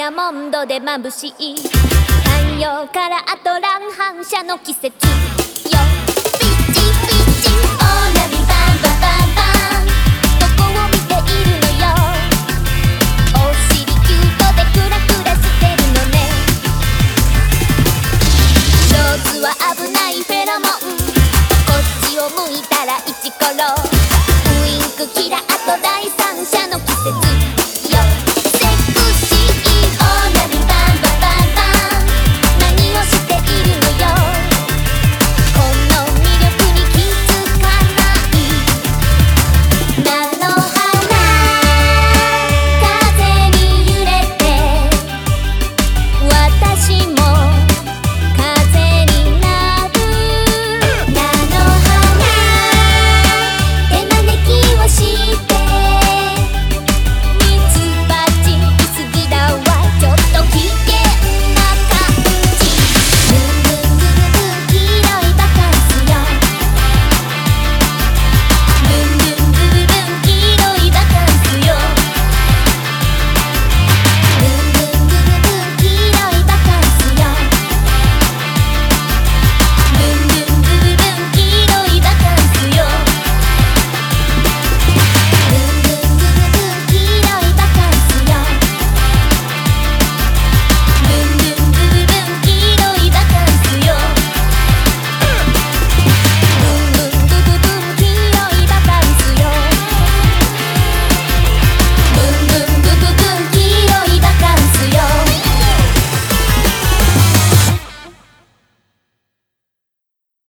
ヤモンドで眩しい。太陽からあと乱反射の季節よ。ピッチピッチオーラビバンバンバン。バンどこを見ているのよ。お尻キュートでクラクラしてるのね。ローズは危ないフェロモン。こっちを向いたらイチコロ。ウインクキラ